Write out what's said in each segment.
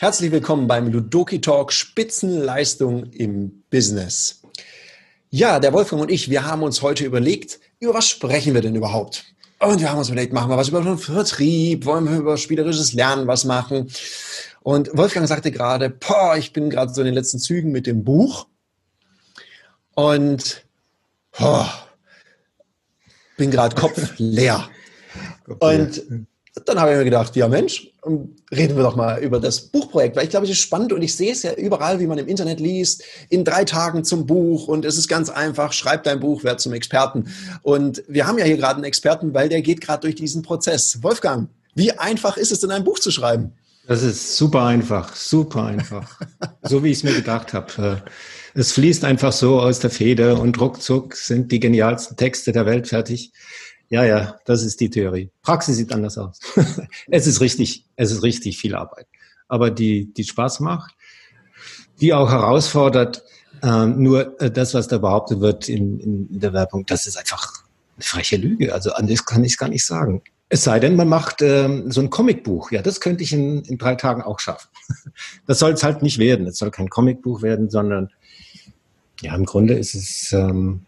Herzlich willkommen beim Ludoki Talk Spitzenleistung im Business. Ja, der Wolfgang und ich, wir haben uns heute überlegt, über was sprechen wir denn überhaupt? Und wir haben uns überlegt, machen wir was über den Vertrieb, wollen wir über spielerisches Lernen was machen? Und Wolfgang sagte gerade, boah, ich bin gerade so in den letzten Zügen mit dem Buch und boah, bin gerade Kopf leer. Und dann habe ich mir gedacht, ja Mensch, reden wir doch mal über das Buchprojekt, weil ich glaube, es ist spannend und ich sehe es ja überall, wie man im Internet liest, in drei Tagen zum Buch und es ist ganz einfach, schreib dein Buch, werd zum Experten. Und wir haben ja hier gerade einen Experten, weil der geht gerade durch diesen Prozess. Wolfgang, wie einfach ist es denn, ein Buch zu schreiben? Das ist super einfach, super einfach. so wie ich es mir gedacht habe. Äh, es fließt einfach so aus der Feder und ruckzuck sind die genialsten Texte der Welt fertig. Ja, ja, das ist die Theorie. Praxis sieht anders aus. es ist richtig, es ist richtig viel Arbeit. Aber die, die Spaß macht, die auch herausfordert, ähm, nur äh, das, was da behauptet wird in, in der Werbung, das ist einfach eine freche Lüge. Also anders kann ich es gar nicht sagen. Es sei denn, man macht ähm, so ein Comicbuch. Ja, das könnte ich in, in drei Tagen auch schaffen. das soll es halt nicht werden. Es soll kein Comicbuch werden, sondern ja, im Grunde ist es ähm,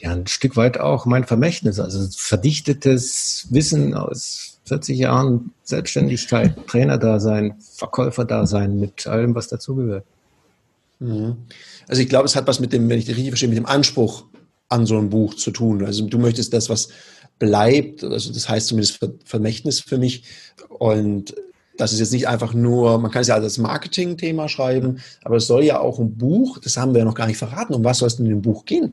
ja ein Stück weit auch mein Vermächtnis, also verdichtetes Wissen aus 40 Jahren Selbstständigkeit, Trainer-Dasein, Verkäufer-Dasein mit allem, was dazugehört. Mhm. Also ich glaube, es hat was mit dem, wenn ich das richtig verstehe, mit dem Anspruch an so ein Buch zu tun. Also du möchtest das, was bleibt, also das heißt zumindest Vermächtnis für mich. Und das ist jetzt nicht einfach nur, man kann es ja als Marketing-Thema schreiben, aber es soll ja auch ein Buch, das haben wir ja noch gar nicht verraten. Um was soll es denn in dem Buch gehen?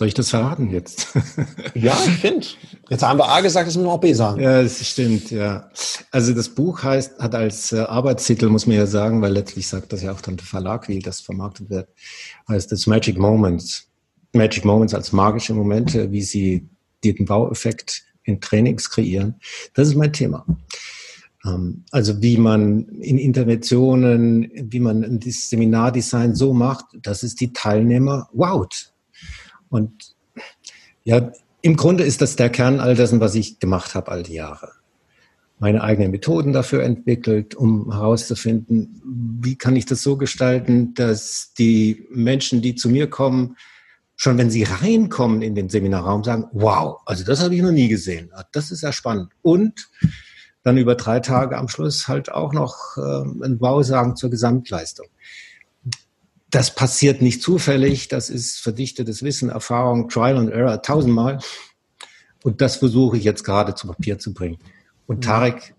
Soll ich das verraten jetzt? ja, ich finde. Jetzt haben wir A gesagt, jetzt müssen wir auch B sagen. Ja, das stimmt, ja. Also das Buch heißt, hat als äh, Arbeitstitel, muss man ja sagen, weil letztlich sagt das ja auch dann der Verlag, wie das vermarktet wird, heißt das Magic Moments. Magic Moments als magische Momente, wie sie den Baueffekt in Trainings kreieren. Das ist mein Thema. Ähm, also wie man in Interventionen, wie man das Seminardesign so macht, dass es die Teilnehmer wowt und ja, im Grunde ist das der Kern all dessen, was ich gemacht habe all die Jahre. Meine eigenen Methoden dafür entwickelt, um herauszufinden, wie kann ich das so gestalten, dass die Menschen, die zu mir kommen, schon wenn sie reinkommen in den Seminarraum, sagen, wow, also das habe ich noch nie gesehen. Das ist ja spannend. Und dann über drei Tage am Schluss halt auch noch äh, ein Wow sagen zur Gesamtleistung das passiert nicht zufällig, das ist verdichtetes Wissen, Erfahrung, Trial and Error tausendmal. Und das versuche ich jetzt gerade zu Papier zu bringen. Und mhm. Tarek,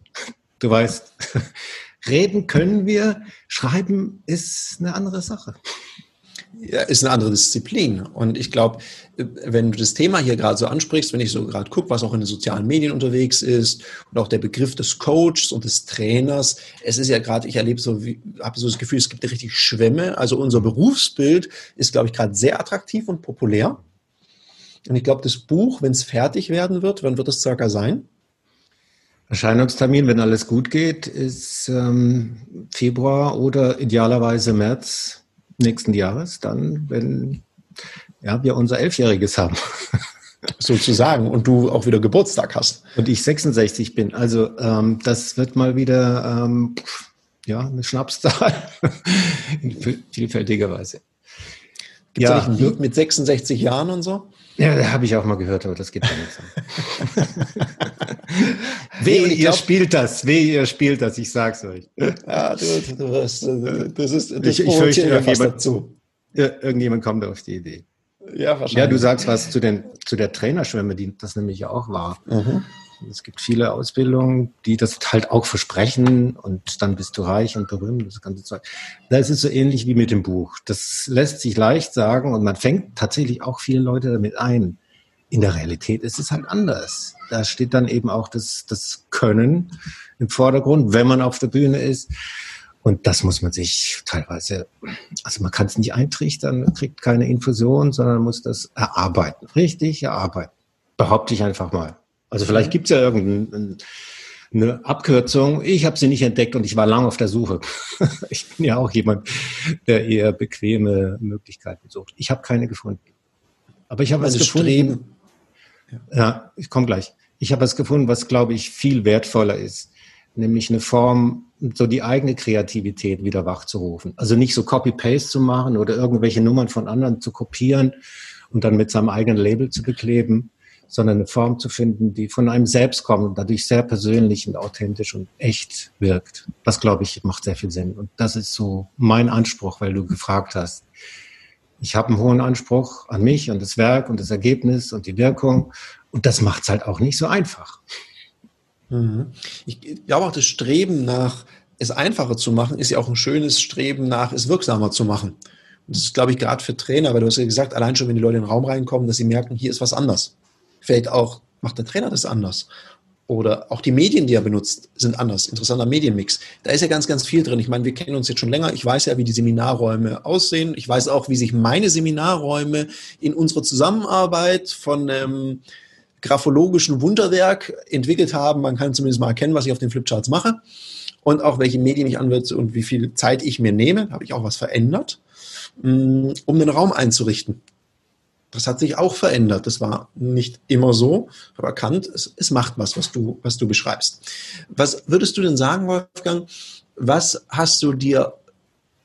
du weißt, reden können wir, schreiben ist eine andere Sache ja, ist eine andere Disziplin. Und ich glaube, wenn du das Thema hier gerade so ansprichst, wenn ich so gerade gucke, was auch in den sozialen Medien unterwegs ist und auch der Begriff des Coaches und des Trainers, es ist ja gerade, ich erlebe so, habe so das Gefühl, es gibt richtig Schwämme. Also unser Berufsbild ist, glaube ich, gerade sehr attraktiv und populär. Und ich glaube, das Buch, wenn es fertig werden wird, wann wird es circa sein? Erscheinungstermin, wenn alles gut geht, ist ähm, Februar oder idealerweise März nächsten Jahres, dann, wenn ja, wir unser Elfjähriges haben. Sozusagen. Und du auch wieder Geburtstag hast. Und ich 66 bin. Also ähm, das wird mal wieder ähm, ja, eine Schnapszahl in vielfältiger Weise. Gibt ja, ein Lied mit 66 Jahren und so? Ja, habe ich auch mal gehört, aber das geht ja nicht so. Weh, ihr glaub, spielt das, weh, ihr spielt das, ich sag's euch. Ja, du, du hast, das ist, das ich, ich fürchte, irgendjemand, dazu. irgendjemand kommt auf die Idee. Ja, wahrscheinlich. Ja, du sagst was zu, den, zu der Trainerschwemme, die das nämlich auch war. Mhm. Es gibt viele Ausbildungen, die das halt auch versprechen und dann bist du reich und berühmt, das ganze Zeug. Da ist so ähnlich wie mit dem Buch. Das lässt sich leicht sagen und man fängt tatsächlich auch viele Leute damit ein. In der Realität ist es halt anders. Da steht dann eben auch das, das Können im Vordergrund, wenn man auf der Bühne ist. Und das muss man sich teilweise, also man kann es nicht eintrichtern, kriegt keine Infusion, sondern muss das erarbeiten. Richtig erarbeiten. Behaupte ich einfach mal. Also vielleicht gibt es ja irgendeine Abkürzung. Ich habe sie nicht entdeckt und ich war lange auf der Suche. ich bin ja auch jemand, der eher bequeme Möglichkeiten sucht. Ich habe keine gefunden. Aber ich habe was gefunden. Streben. Ja, ich komme gleich. Ich habe was gefunden, was, glaube ich, viel wertvoller ist, nämlich eine Form, so die eigene Kreativität wieder wachzurufen. Also nicht so Copy-Paste zu machen oder irgendwelche Nummern von anderen zu kopieren und dann mit seinem eigenen Label zu bekleben, sondern eine Form zu finden, die von einem selbst kommt und dadurch sehr persönlich und authentisch und echt wirkt. Das, glaube ich, macht sehr viel Sinn. Und das ist so mein Anspruch, weil du gefragt hast. Ich habe einen hohen Anspruch an mich und das Werk und das Ergebnis und die Wirkung. Und das macht es halt auch nicht so einfach. Mhm. Ich glaube auch, das Streben nach es einfacher zu machen, ist ja auch ein schönes Streben nach es wirksamer zu machen. Und das ist, glaube ich, gerade für Trainer, weil du hast ja gesagt, allein schon, wenn die Leute in den Raum reinkommen, dass sie merken, hier ist was anders. Vielleicht auch, macht der Trainer das anders. Oder auch die Medien, die er benutzt, sind anders. Interessanter Medienmix. Da ist ja ganz, ganz viel drin. Ich meine, wir kennen uns jetzt schon länger. Ich weiß ja, wie die Seminarräume aussehen. Ich weiß auch, wie sich meine Seminarräume in unserer Zusammenarbeit von ähm, graphologischen Wunderwerk entwickelt haben. Man kann zumindest mal erkennen, was ich auf den Flipcharts mache und auch welche Medien ich anwende und wie viel Zeit ich mir nehme. Da habe ich auch was verändert, mm, um den Raum einzurichten. Das hat sich auch verändert. Das war nicht immer so. Habe erkannt, es, es macht was, was du, was du beschreibst. Was würdest du denn sagen, Wolfgang? Was hast du dir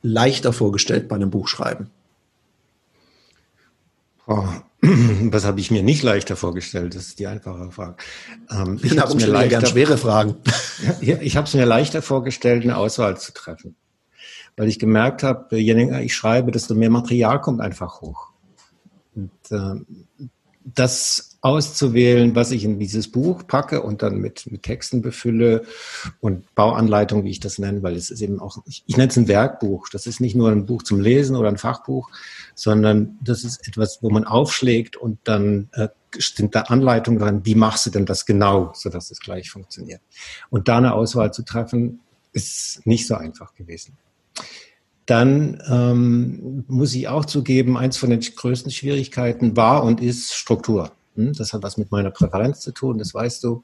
leichter vorgestellt bei einem Buchschreiben? Oh, Was habe ich mir nicht leichter vorgestellt? Das ist die einfache Frage. Ähm, ich habe mir leichter, ganz schwere Fragen. Ja, ich habe es mir leichter vorgestellt, eine Auswahl zu treffen, weil ich gemerkt habe, je länger ich schreibe, desto mehr Material kommt einfach hoch. Und, äh, das auszuwählen, was ich in dieses Buch packe und dann mit, mit Texten befülle und Bauanleitung, wie ich das nenne, weil es ist eben auch, ich, ich nenne es ein Werkbuch. Das ist nicht nur ein Buch zum Lesen oder ein Fachbuch, sondern das ist etwas, wo man aufschlägt und dann äh, sind da Anleitungen dran, wie machst du denn das genau, sodass es gleich funktioniert. Und da eine Auswahl zu treffen, ist nicht so einfach gewesen. Dann ähm, muss ich auch zugeben, eins von den größten Schwierigkeiten war und ist Struktur. Hm, das hat was mit meiner Präferenz zu tun, das weißt du.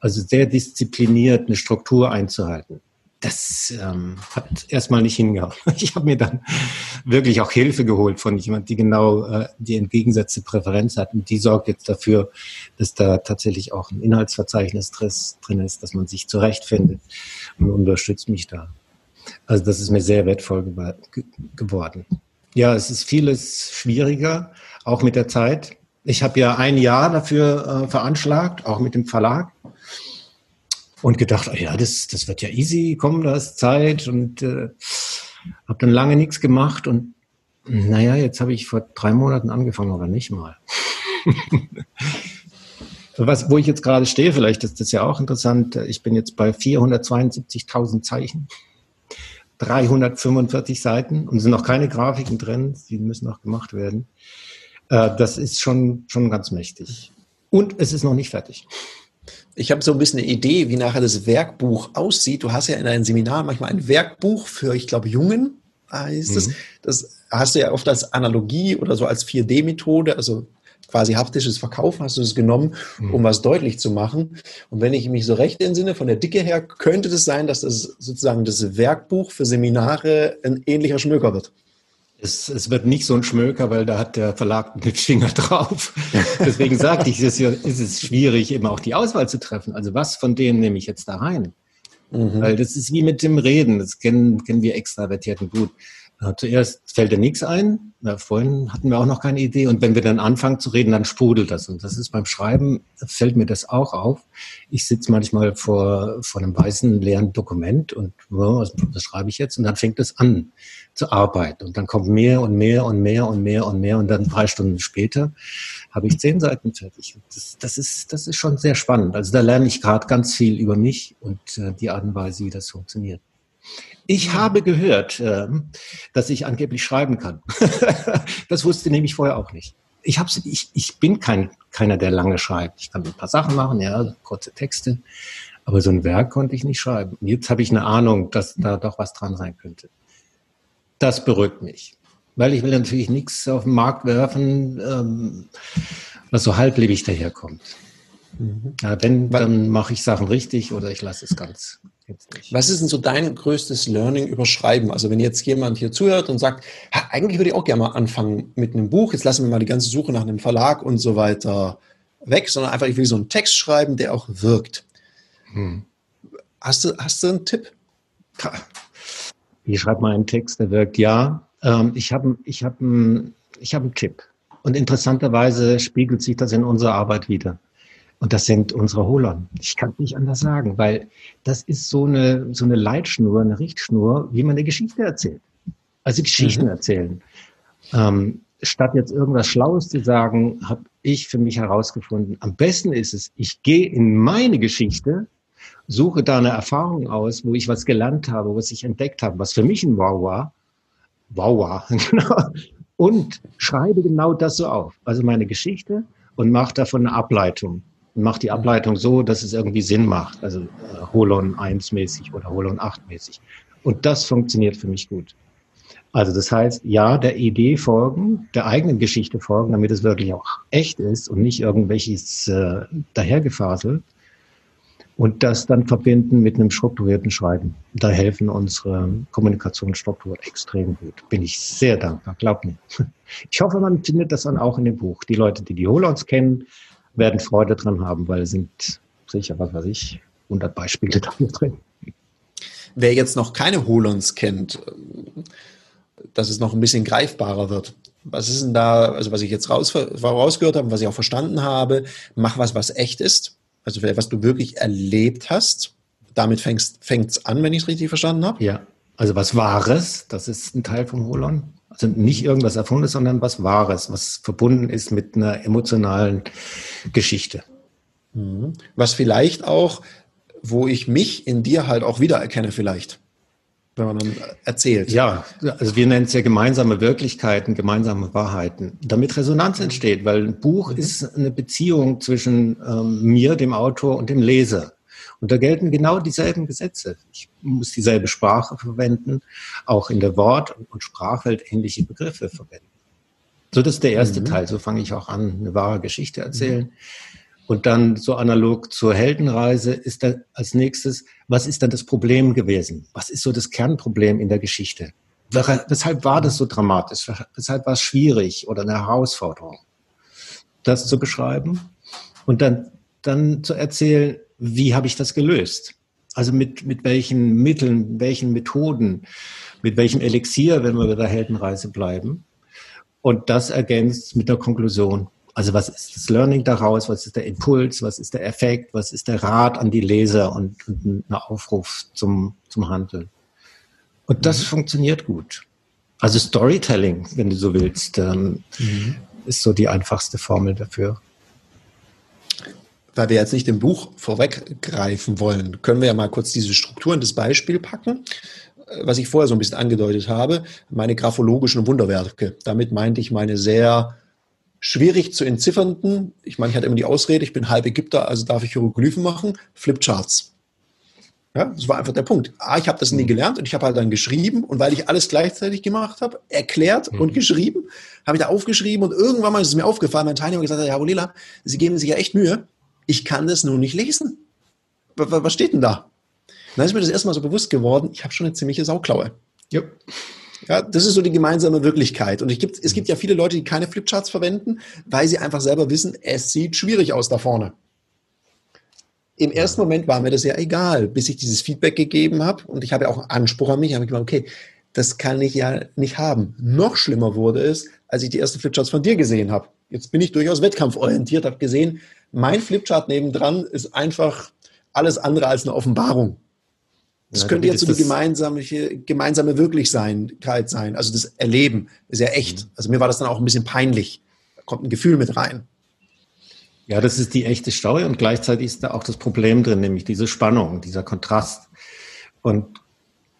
Also sehr diszipliniert eine Struktur einzuhalten das ähm, hat erstmal nicht hingehauen. Ich habe mir dann wirklich auch Hilfe geholt von jemand, die genau äh, die entgegengesetzte Präferenz hat. Und die sorgt jetzt dafür, dass da tatsächlich auch ein Inhaltsverzeichnis drin ist, dass man sich zurechtfindet und unterstützt mich da. Also das ist mir sehr wertvoll ge geworden. Ja, es ist vieles schwieriger, auch mit der Zeit. Ich habe ja ein Jahr dafür äh, veranschlagt, auch mit dem Verlag und gedacht, oh ja, das, das wird ja easy, komm, da ist Zeit und äh, habe dann lange nichts gemacht und naja, jetzt habe ich vor drei Monaten angefangen, aber nicht mal. Was, wo ich jetzt gerade stehe, vielleicht ist das ja auch interessant. Ich bin jetzt bei 472.000 Zeichen, 345 Seiten und es sind noch keine Grafiken drin, die müssen noch gemacht werden. Äh, das ist schon, schon ganz mächtig. Und es ist noch nicht fertig ich habe so ein bisschen eine Idee, wie nachher das Werkbuch aussieht. Du hast ja in einem Seminar manchmal ein Werkbuch für, ich glaube, Jungen heißt mhm. es. Das hast du ja oft als Analogie oder so als 4D-Methode, also quasi haptisches Verkaufen hast du es genommen, mhm. um was deutlich zu machen. Und wenn ich mich so recht entsinne, von der Dicke her, könnte es das sein, dass das sozusagen das Werkbuch für Seminare ein ähnlicher Schmöker wird. Es, es wird nicht so ein Schmöker, weil da hat der Verlag einen Finger drauf. Deswegen sagte ich, es ist, ist es schwierig, eben auch die Auswahl zu treffen. Also was von denen nehme ich jetzt da rein? Mhm. Weil das ist wie mit dem Reden. Das kennen, kennen wir Extravertierten gut. Zuerst fällt dir nichts ein. Ja, vorhin hatten wir auch noch keine Idee. Und wenn wir dann anfangen zu reden, dann sprudelt das. Und das ist beim Schreiben, fällt mir das auch auf. Ich sitze manchmal vor, vor einem weißen, leeren Dokument und was, was schreibe ich jetzt? Und dann fängt es an zu arbeiten. Und dann kommt mehr und mehr und mehr und mehr und mehr. Und dann drei Stunden später habe ich zehn Seiten fertig. Das, das, ist, das ist schon sehr spannend. Also da lerne ich gerade ganz viel über mich und äh, die Art und Weise, wie das funktioniert. Ich habe gehört, äh, dass ich angeblich schreiben kann. das wusste nämlich vorher auch nicht. Ich, hab's, ich, ich bin kein, keiner, der lange schreibt. Ich kann ein paar Sachen machen, ja, kurze Texte. Aber so ein Werk konnte ich nicht schreiben. Jetzt habe ich eine Ahnung, dass da doch was dran sein könnte. Das beruhigt mich. Weil ich will natürlich nichts auf den Markt werfen, ähm, was so halblebig daherkommt. Mhm. Ja, wenn, dann mache ich Sachen richtig oder ich lasse es ganz. Was ist denn so dein größtes Learning über Schreiben? Also wenn jetzt jemand hier zuhört und sagt, eigentlich würde ich auch gerne mal anfangen mit einem Buch, jetzt lassen wir mal die ganze Suche nach einem Verlag und so weiter weg, sondern einfach, ich will so einen Text schreiben, der auch wirkt. Hm. Hast, du, hast du einen Tipp? Ich schreibe mal einen Text, der wirkt. Ja, ähm, ich habe ich hab einen, ich hab einen Tipp. Und interessanterweise spiegelt sich das in unserer Arbeit wieder. Und das sind unsere Holon. Ich kann es nicht anders sagen, weil das ist so eine, so eine Leitschnur, eine Richtschnur, wie man eine Geschichte erzählt. Also Geschichten mhm. erzählen. Ähm, statt jetzt irgendwas Schlaues zu sagen, habe ich für mich herausgefunden, am besten ist es, ich gehe in meine Geschichte, suche da eine Erfahrung aus, wo ich was gelernt habe, was ich entdeckt habe, was für mich ein Wow war. Wow war, genau. Und schreibe genau das so auf. Also meine Geschichte und mache davon eine Ableitung. Und mache die Ableitung so, dass es irgendwie Sinn macht. Also äh, Holon 1 mäßig oder Holon 8 mäßig. Und das funktioniert für mich gut. Also das heißt, ja, der Idee folgen, der eigenen Geschichte folgen, damit es wirklich auch echt ist und nicht irgendwelches äh, dahergefasel. Und das dann verbinden mit einem strukturierten Schreiben. Da helfen unsere Kommunikationsstrukturen extrem gut. Bin ich sehr dankbar, glaub mir. Ich hoffe, man findet das dann auch in dem Buch. Die Leute, die die Holons kennen, werden Freude dran haben, weil es sind sicher, was weiß ich, 100 Beispiele dafür drin. Wer jetzt noch keine Holons kennt, dass es noch ein bisschen greifbarer wird. Was ist denn da, also was ich jetzt raus, rausgehört habe, was ich auch verstanden habe, mach was, was echt ist. Also was du wirklich erlebt hast. Damit fängt es an, wenn ich es richtig verstanden habe. Ja, also was Wahres, das ist ein Teil vom Holon. Also nicht irgendwas Erfundenes, sondern was Wahres, was verbunden ist mit einer emotionalen Geschichte. Mhm. Was vielleicht auch, wo ich mich in dir halt auch wiedererkenne vielleicht wenn man dann erzählt. Ja, also wir nennen es ja gemeinsame Wirklichkeiten, gemeinsame Wahrheiten, damit Resonanz entsteht, weil ein Buch mhm. ist eine Beziehung zwischen ähm, mir, dem Autor und dem Leser. Und da gelten genau dieselben Gesetze. Ich muss dieselbe Sprache verwenden, auch in der Wort- und Sprachwelt ähnliche Begriffe verwenden. So, das ist der erste mhm. Teil. So fange ich auch an, eine wahre Geschichte erzählen. Mhm. Und dann so analog zur Heldenreise ist da als nächstes, was ist dann das Problem gewesen? Was ist so das Kernproblem in der Geschichte? Weshalb war das so dramatisch? Weshalb war es schwierig oder eine Herausforderung? Das zu beschreiben und dann, dann zu erzählen, wie habe ich das gelöst? Also mit, mit welchen Mitteln, welchen Methoden, mit welchem Elixier, wenn wir bei der Heldenreise bleiben. Und das ergänzt mit der Konklusion. Also was ist das Learning daraus? Was ist der Impuls? Was ist der Effekt? Was ist der Rat an die Leser und, und ein Aufruf zum, zum Handeln? Und das mhm. funktioniert gut. Also Storytelling, wenn du so willst, ähm, mhm. ist so die einfachste Formel dafür. Weil wir jetzt nicht im Buch vorweggreifen wollen, können wir ja mal kurz diese Strukturen des Beispiel packen was ich vorher so ein bisschen angedeutet habe, meine graphologischen Wunderwerke. Damit meinte ich meine sehr schwierig zu entziffernden, ich meine, ich hatte immer die Ausrede, ich bin halb Ägypter, also darf ich Hieroglyphen machen, Flipcharts. Ja, das war einfach der Punkt. Ah, ich habe das nie mhm. gelernt und ich habe halt dann geschrieben und weil ich alles gleichzeitig gemacht habe, erklärt mhm. und geschrieben, habe ich da aufgeschrieben und irgendwann mal ist es mir aufgefallen, mein Teilnehmer gesagt hat, ja, Lila, Sie geben sich ja echt Mühe, ich kann das nur nicht lesen. Was steht denn da? dann ist mir das erstmal so bewusst geworden, ich habe schon eine ziemliche Sauklaue. Yep. Ja, das ist so die gemeinsame Wirklichkeit. Und es gibt, es gibt ja viele Leute, die keine Flipcharts verwenden, weil sie einfach selber wissen, es sieht schwierig aus da vorne. Im ersten Moment war mir das ja egal, bis ich dieses Feedback gegeben habe. Und ich habe ja auch einen Anspruch an mich. habe ich gedacht, okay, das kann ich ja nicht haben. Noch schlimmer wurde es, als ich die ersten Flipcharts von dir gesehen habe. Jetzt bin ich durchaus wettkampforientiert, habe gesehen, mein Flipchart nebendran ist einfach alles andere als eine Offenbarung. Das ja, könnte jetzt so die gemeinsame, gemeinsame Wirklichkeit sein. Also das Erleben ist ja echt. Mhm. Also mir war das dann auch ein bisschen peinlich. Da kommt ein Gefühl mit rein. Ja, das ist die echte Story und gleichzeitig ist da auch das Problem drin, nämlich diese Spannung, dieser Kontrast. Und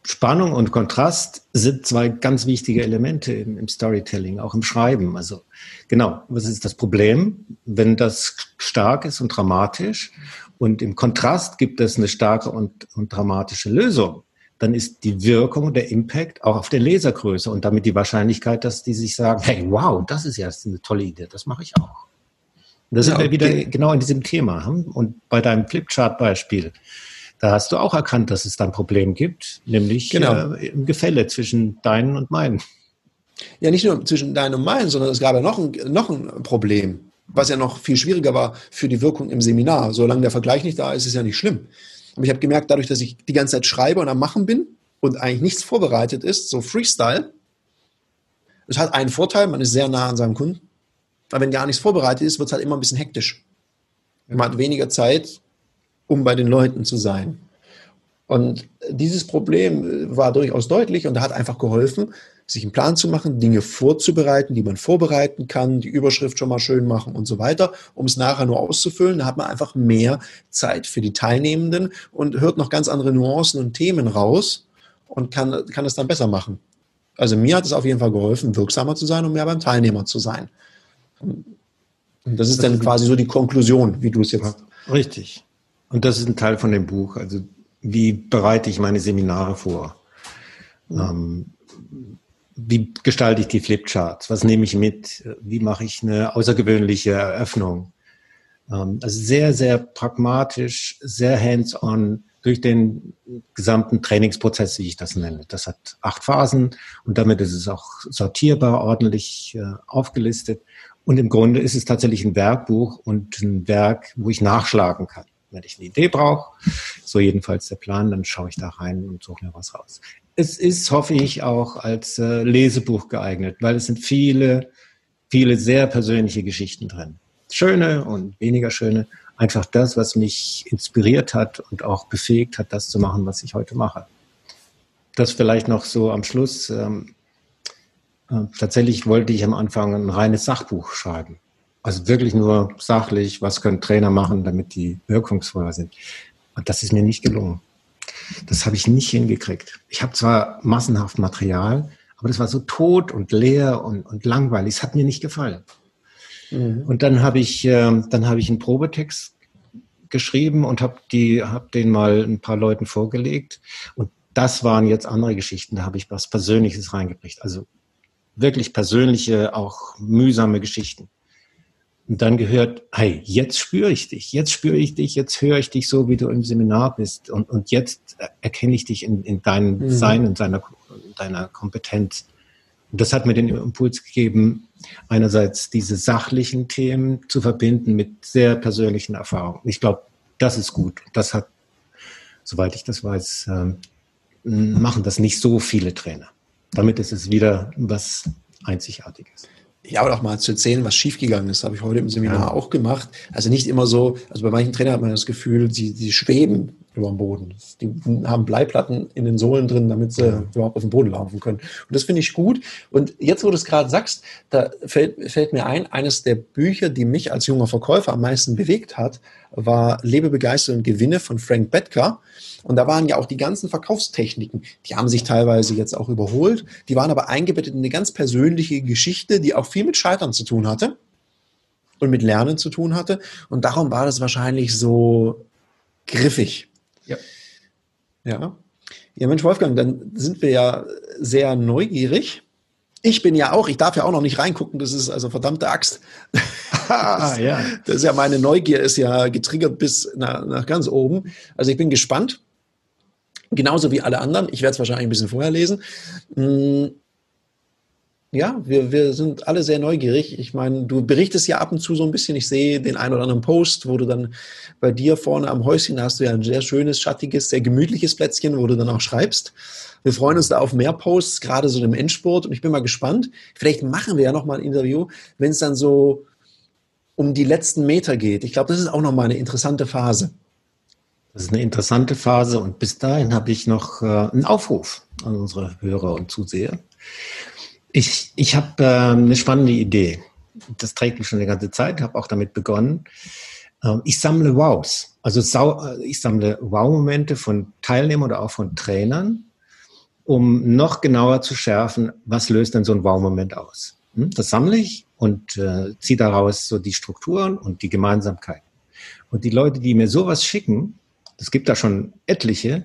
Spannung und Kontrast sind zwei ganz wichtige Elemente im, im, Storytelling, auch im Schreiben. Also genau, was ist das Problem, wenn das stark ist und dramatisch und im Kontrast gibt es eine starke und, und dramatische Lösung, dann ist die Wirkung, der Impact auch auf der Lesergröße und damit die Wahrscheinlichkeit, dass die sich sagen, hey, wow, das ist ja eine tolle Idee, das mache ich auch. Und da sind ja, wir wieder genau in diesem Thema. Hm? Und bei deinem Flipchart-Beispiel, da hast du auch erkannt, dass es da ein Problem gibt, nämlich genau. äh, im Gefälle zwischen deinen und meinen. Ja, nicht nur zwischen deinen und meinen, sondern es gab ja noch ein, noch ein Problem. was ja noch viel schwieriger war für die Wirkung im Seminar. Solange der Vergleich nicht da ist, ist es ja nicht schlimm. Aber ich habe gemerkt, dadurch, dass ich die ganze Zeit schreibe und am Machen bin und eigentlich nichts vorbereitet ist, so Freestyle, es hat einen Vorteil, man ist sehr nah an seinem Kunden. Weil wenn gar nichts vorbereitet ist, wird es halt immer ein bisschen hektisch. Man hat weniger Zeit, um bei den Leuten zu sein. Und dieses Problem war durchaus deutlich und hat einfach geholfen, sich einen Plan zu machen, Dinge vorzubereiten, die man vorbereiten kann, die Überschrift schon mal schön machen und so weiter, um es nachher nur auszufüllen. Da hat man einfach mehr Zeit für die Teilnehmenden und hört noch ganz andere Nuancen und Themen raus und kann, kann es dann besser machen. Also mir hat es auf jeden Fall geholfen, wirksamer zu sein und mehr beim Teilnehmer zu sein. Und das ist dann quasi so die Konklusion, wie du es jetzt. Richtig. Und das ist ein Teil von dem Buch. Also wie bereite ich meine Seminare vor? Ähm, wie gestalte ich die Flipcharts? Was nehme ich mit? Wie mache ich eine außergewöhnliche Eröffnung? Ähm, also sehr, sehr pragmatisch, sehr hands-on durch den gesamten Trainingsprozess, wie ich das nenne. Das hat acht Phasen und damit ist es auch sortierbar, ordentlich äh, aufgelistet. Und im Grunde ist es tatsächlich ein Werkbuch und ein Werk, wo ich nachschlagen kann. Wenn ich eine Idee brauche, so jedenfalls der Plan, dann schaue ich da rein und suche mir was raus es ist, hoffe ich, auch als äh, Lesebuch geeignet, weil es sind viele, viele sehr persönliche Geschichten drin. Schöne und weniger schöne. Einfach das, was mich inspiriert hat und auch befähigt hat, das zu machen, was ich heute mache. Das vielleicht noch so am Schluss. Ähm, äh, tatsächlich wollte ich am Anfang ein reines Sachbuch schreiben. Also wirklich nur sachlich, was können Trainer machen, damit die wirkungsvoller sind. Und das ist mir nicht gelungen. Das habe ich nicht hingekriegt. Ich habe zwar massenhaft Material, aber das war so tot und leer und, und langweilig. Es hat mir nicht gefallen. Mhm. Und dann habe ich, äh, dann habe ich einen Probetext geschrieben und habe die, habe den mal ein paar Leuten vorgelegt. Und das waren jetzt andere Geschichten. Da habe ich was Persönliches reingebracht. Also wirklich persönliche, auch mühsame Geschichten und dann gehört, hey, jetzt spüre ich dich, jetzt spüre ich dich, jetzt höre ich dich so, wie du im Seminar bist und, und jetzt erkenne ich dich in, in deinem mhm. Sein und deiner, deiner Kompetenz. Und das hat mir den Impuls gegeben, einerseits diese sachlichen Themen zu verbinden mit sehr persönlichen Erfahrungen. Ich glaube, das ist gut. Das hat, soweit ich das weiß, ähm, machen das nicht so viele Trainer. Damit ist es wieder was Einzigartiges ja, oder auch mal zu erzählen, was schiefgegangen ist, habe ich heute im Seminar ja. auch gemacht. Also nicht immer so, also bei manchen Trainern hat man das Gefühl, sie, sie schweben über dem Boden. Die haben Bleiplatten in den Sohlen drin, damit sie ja. überhaupt auf dem Boden laufen können. Und das finde ich gut. Und jetzt, wo du es gerade sagst, da fällt, fällt mir ein, eines der Bücher, die mich als junger Verkäufer am meisten bewegt hat, war Lebe begeistert und Gewinne von Frank Bettker. Und da waren ja auch die ganzen Verkaufstechniken, die haben sich teilweise jetzt auch überholt, die waren aber eingebettet in eine ganz persönliche Geschichte, die auch viel mit Scheitern zu tun hatte und mit Lernen zu tun hatte. Und darum war das wahrscheinlich so griffig. Ja. Ja. Ja, Mensch, Wolfgang, dann sind wir ja sehr neugierig. Ich bin ja auch, ich darf ja auch noch nicht reingucken, das ist also verdammte Axt. ah, ja. Das ist ja meine Neugier ist ja getriggert bis nach, nach ganz oben. Also ich bin gespannt. Genauso wie alle anderen. Ich werde es wahrscheinlich ein bisschen vorher lesen. Ja, wir, wir sind alle sehr neugierig. Ich meine, du berichtest ja ab und zu so ein bisschen. Ich sehe den einen oder anderen Post, wo du dann bei dir vorne am Häuschen hast du ja ein sehr schönes, schattiges, sehr gemütliches Plätzchen, wo du dann auch schreibst. Wir freuen uns da auf mehr Posts, gerade so im Endspurt. Und ich bin mal gespannt. Vielleicht machen wir ja noch mal ein Interview, wenn es dann so um die letzten Meter geht. Ich glaube, das ist auch noch mal eine interessante Phase. Das ist eine interessante Phase und bis dahin habe ich noch äh, einen Aufruf an unsere Hörer und Zuseher. Ich, ich habe äh, eine spannende Idee. Das trägt mich schon die ganze Zeit, habe auch damit begonnen. Äh, ich sammle Wows. Also sau, äh, ich sammle Wow-Momente von Teilnehmern oder auch von Trainern, um noch genauer zu schärfen, was löst denn so ein Wow-Moment aus. Hm? Das sammle ich und äh, ziehe daraus so die Strukturen und die Gemeinsamkeiten. Und die Leute, die mir sowas schicken, es gibt da schon etliche,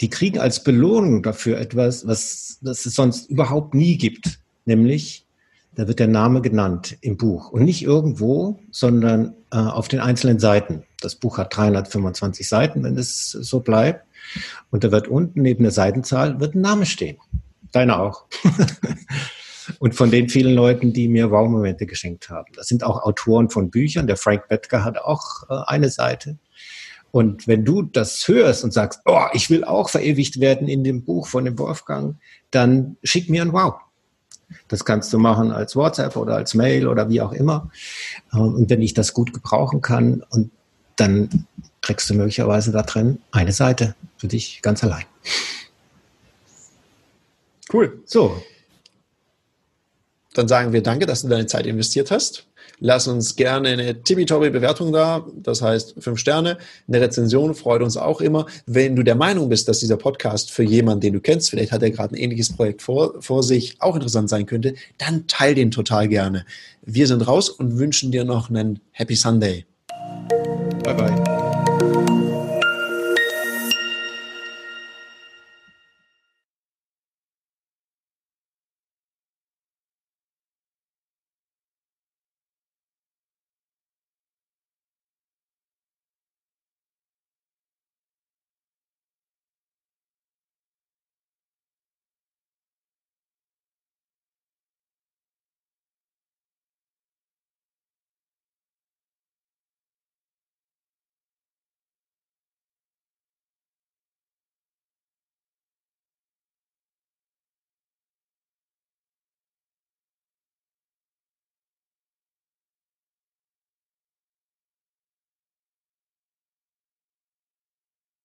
die kriegen als Belohnung dafür etwas, was, was es sonst überhaupt nie gibt nämlich da wird der Name genannt im Buch und nicht irgendwo, sondern äh, auf den einzelnen Seiten. Das Buch hat 325 Seiten, wenn es so bleibt. Und da wird unten neben der Seitenzahl wird ein Name stehen. Deiner auch. und von den vielen Leuten, die mir Wow-Momente geschenkt haben. Das sind auch Autoren von Büchern. Der Frank Bettger hat auch äh, eine Seite. Und wenn du das hörst und sagst, oh, ich will auch verewigt werden in dem Buch von dem Wolfgang, dann schick mir ein Wow. Das kannst du machen als WhatsApp oder als Mail oder wie auch immer. Ähm, und wenn ich das gut gebrauchen kann, und dann kriegst du möglicherweise da drin eine Seite für dich ganz allein. Cool. So. Dann sagen wir danke, dass du deine Zeit investiert hast. Lass uns gerne eine Tibi-Tobi-Bewertung da, das heißt fünf Sterne. Eine Rezension freut uns auch immer. Wenn du der Meinung bist, dass dieser Podcast für jemanden, den du kennst, vielleicht hat er gerade ein ähnliches Projekt vor, vor sich, auch interessant sein könnte, dann teil den total gerne. Wir sind raus und wünschen dir noch einen Happy Sunday. Bye bye.